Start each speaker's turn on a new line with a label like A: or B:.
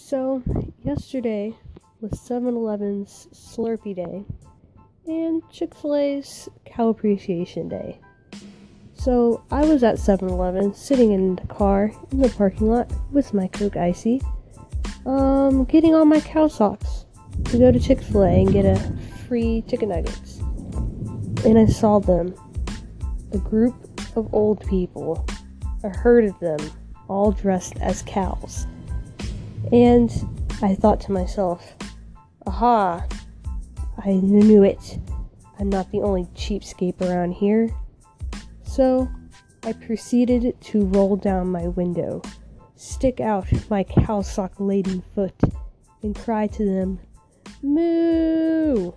A: So, yesterday was 7 Eleven's Slurpee Day and Chick fil A's Cow Appreciation Day. So, I was at 7 Eleven sitting in the car in the parking lot with my Coke Icy, um, getting all my cow socks to go to Chick fil A and get a free chicken nuggets. And I saw them a group of old people, a herd of them, all dressed as cows and I thought to myself, aha, I knew it. I'm not the only cheapskate around here. So I proceeded to roll down my window, stick out my cowsock laden foot, and cry to them, Moo!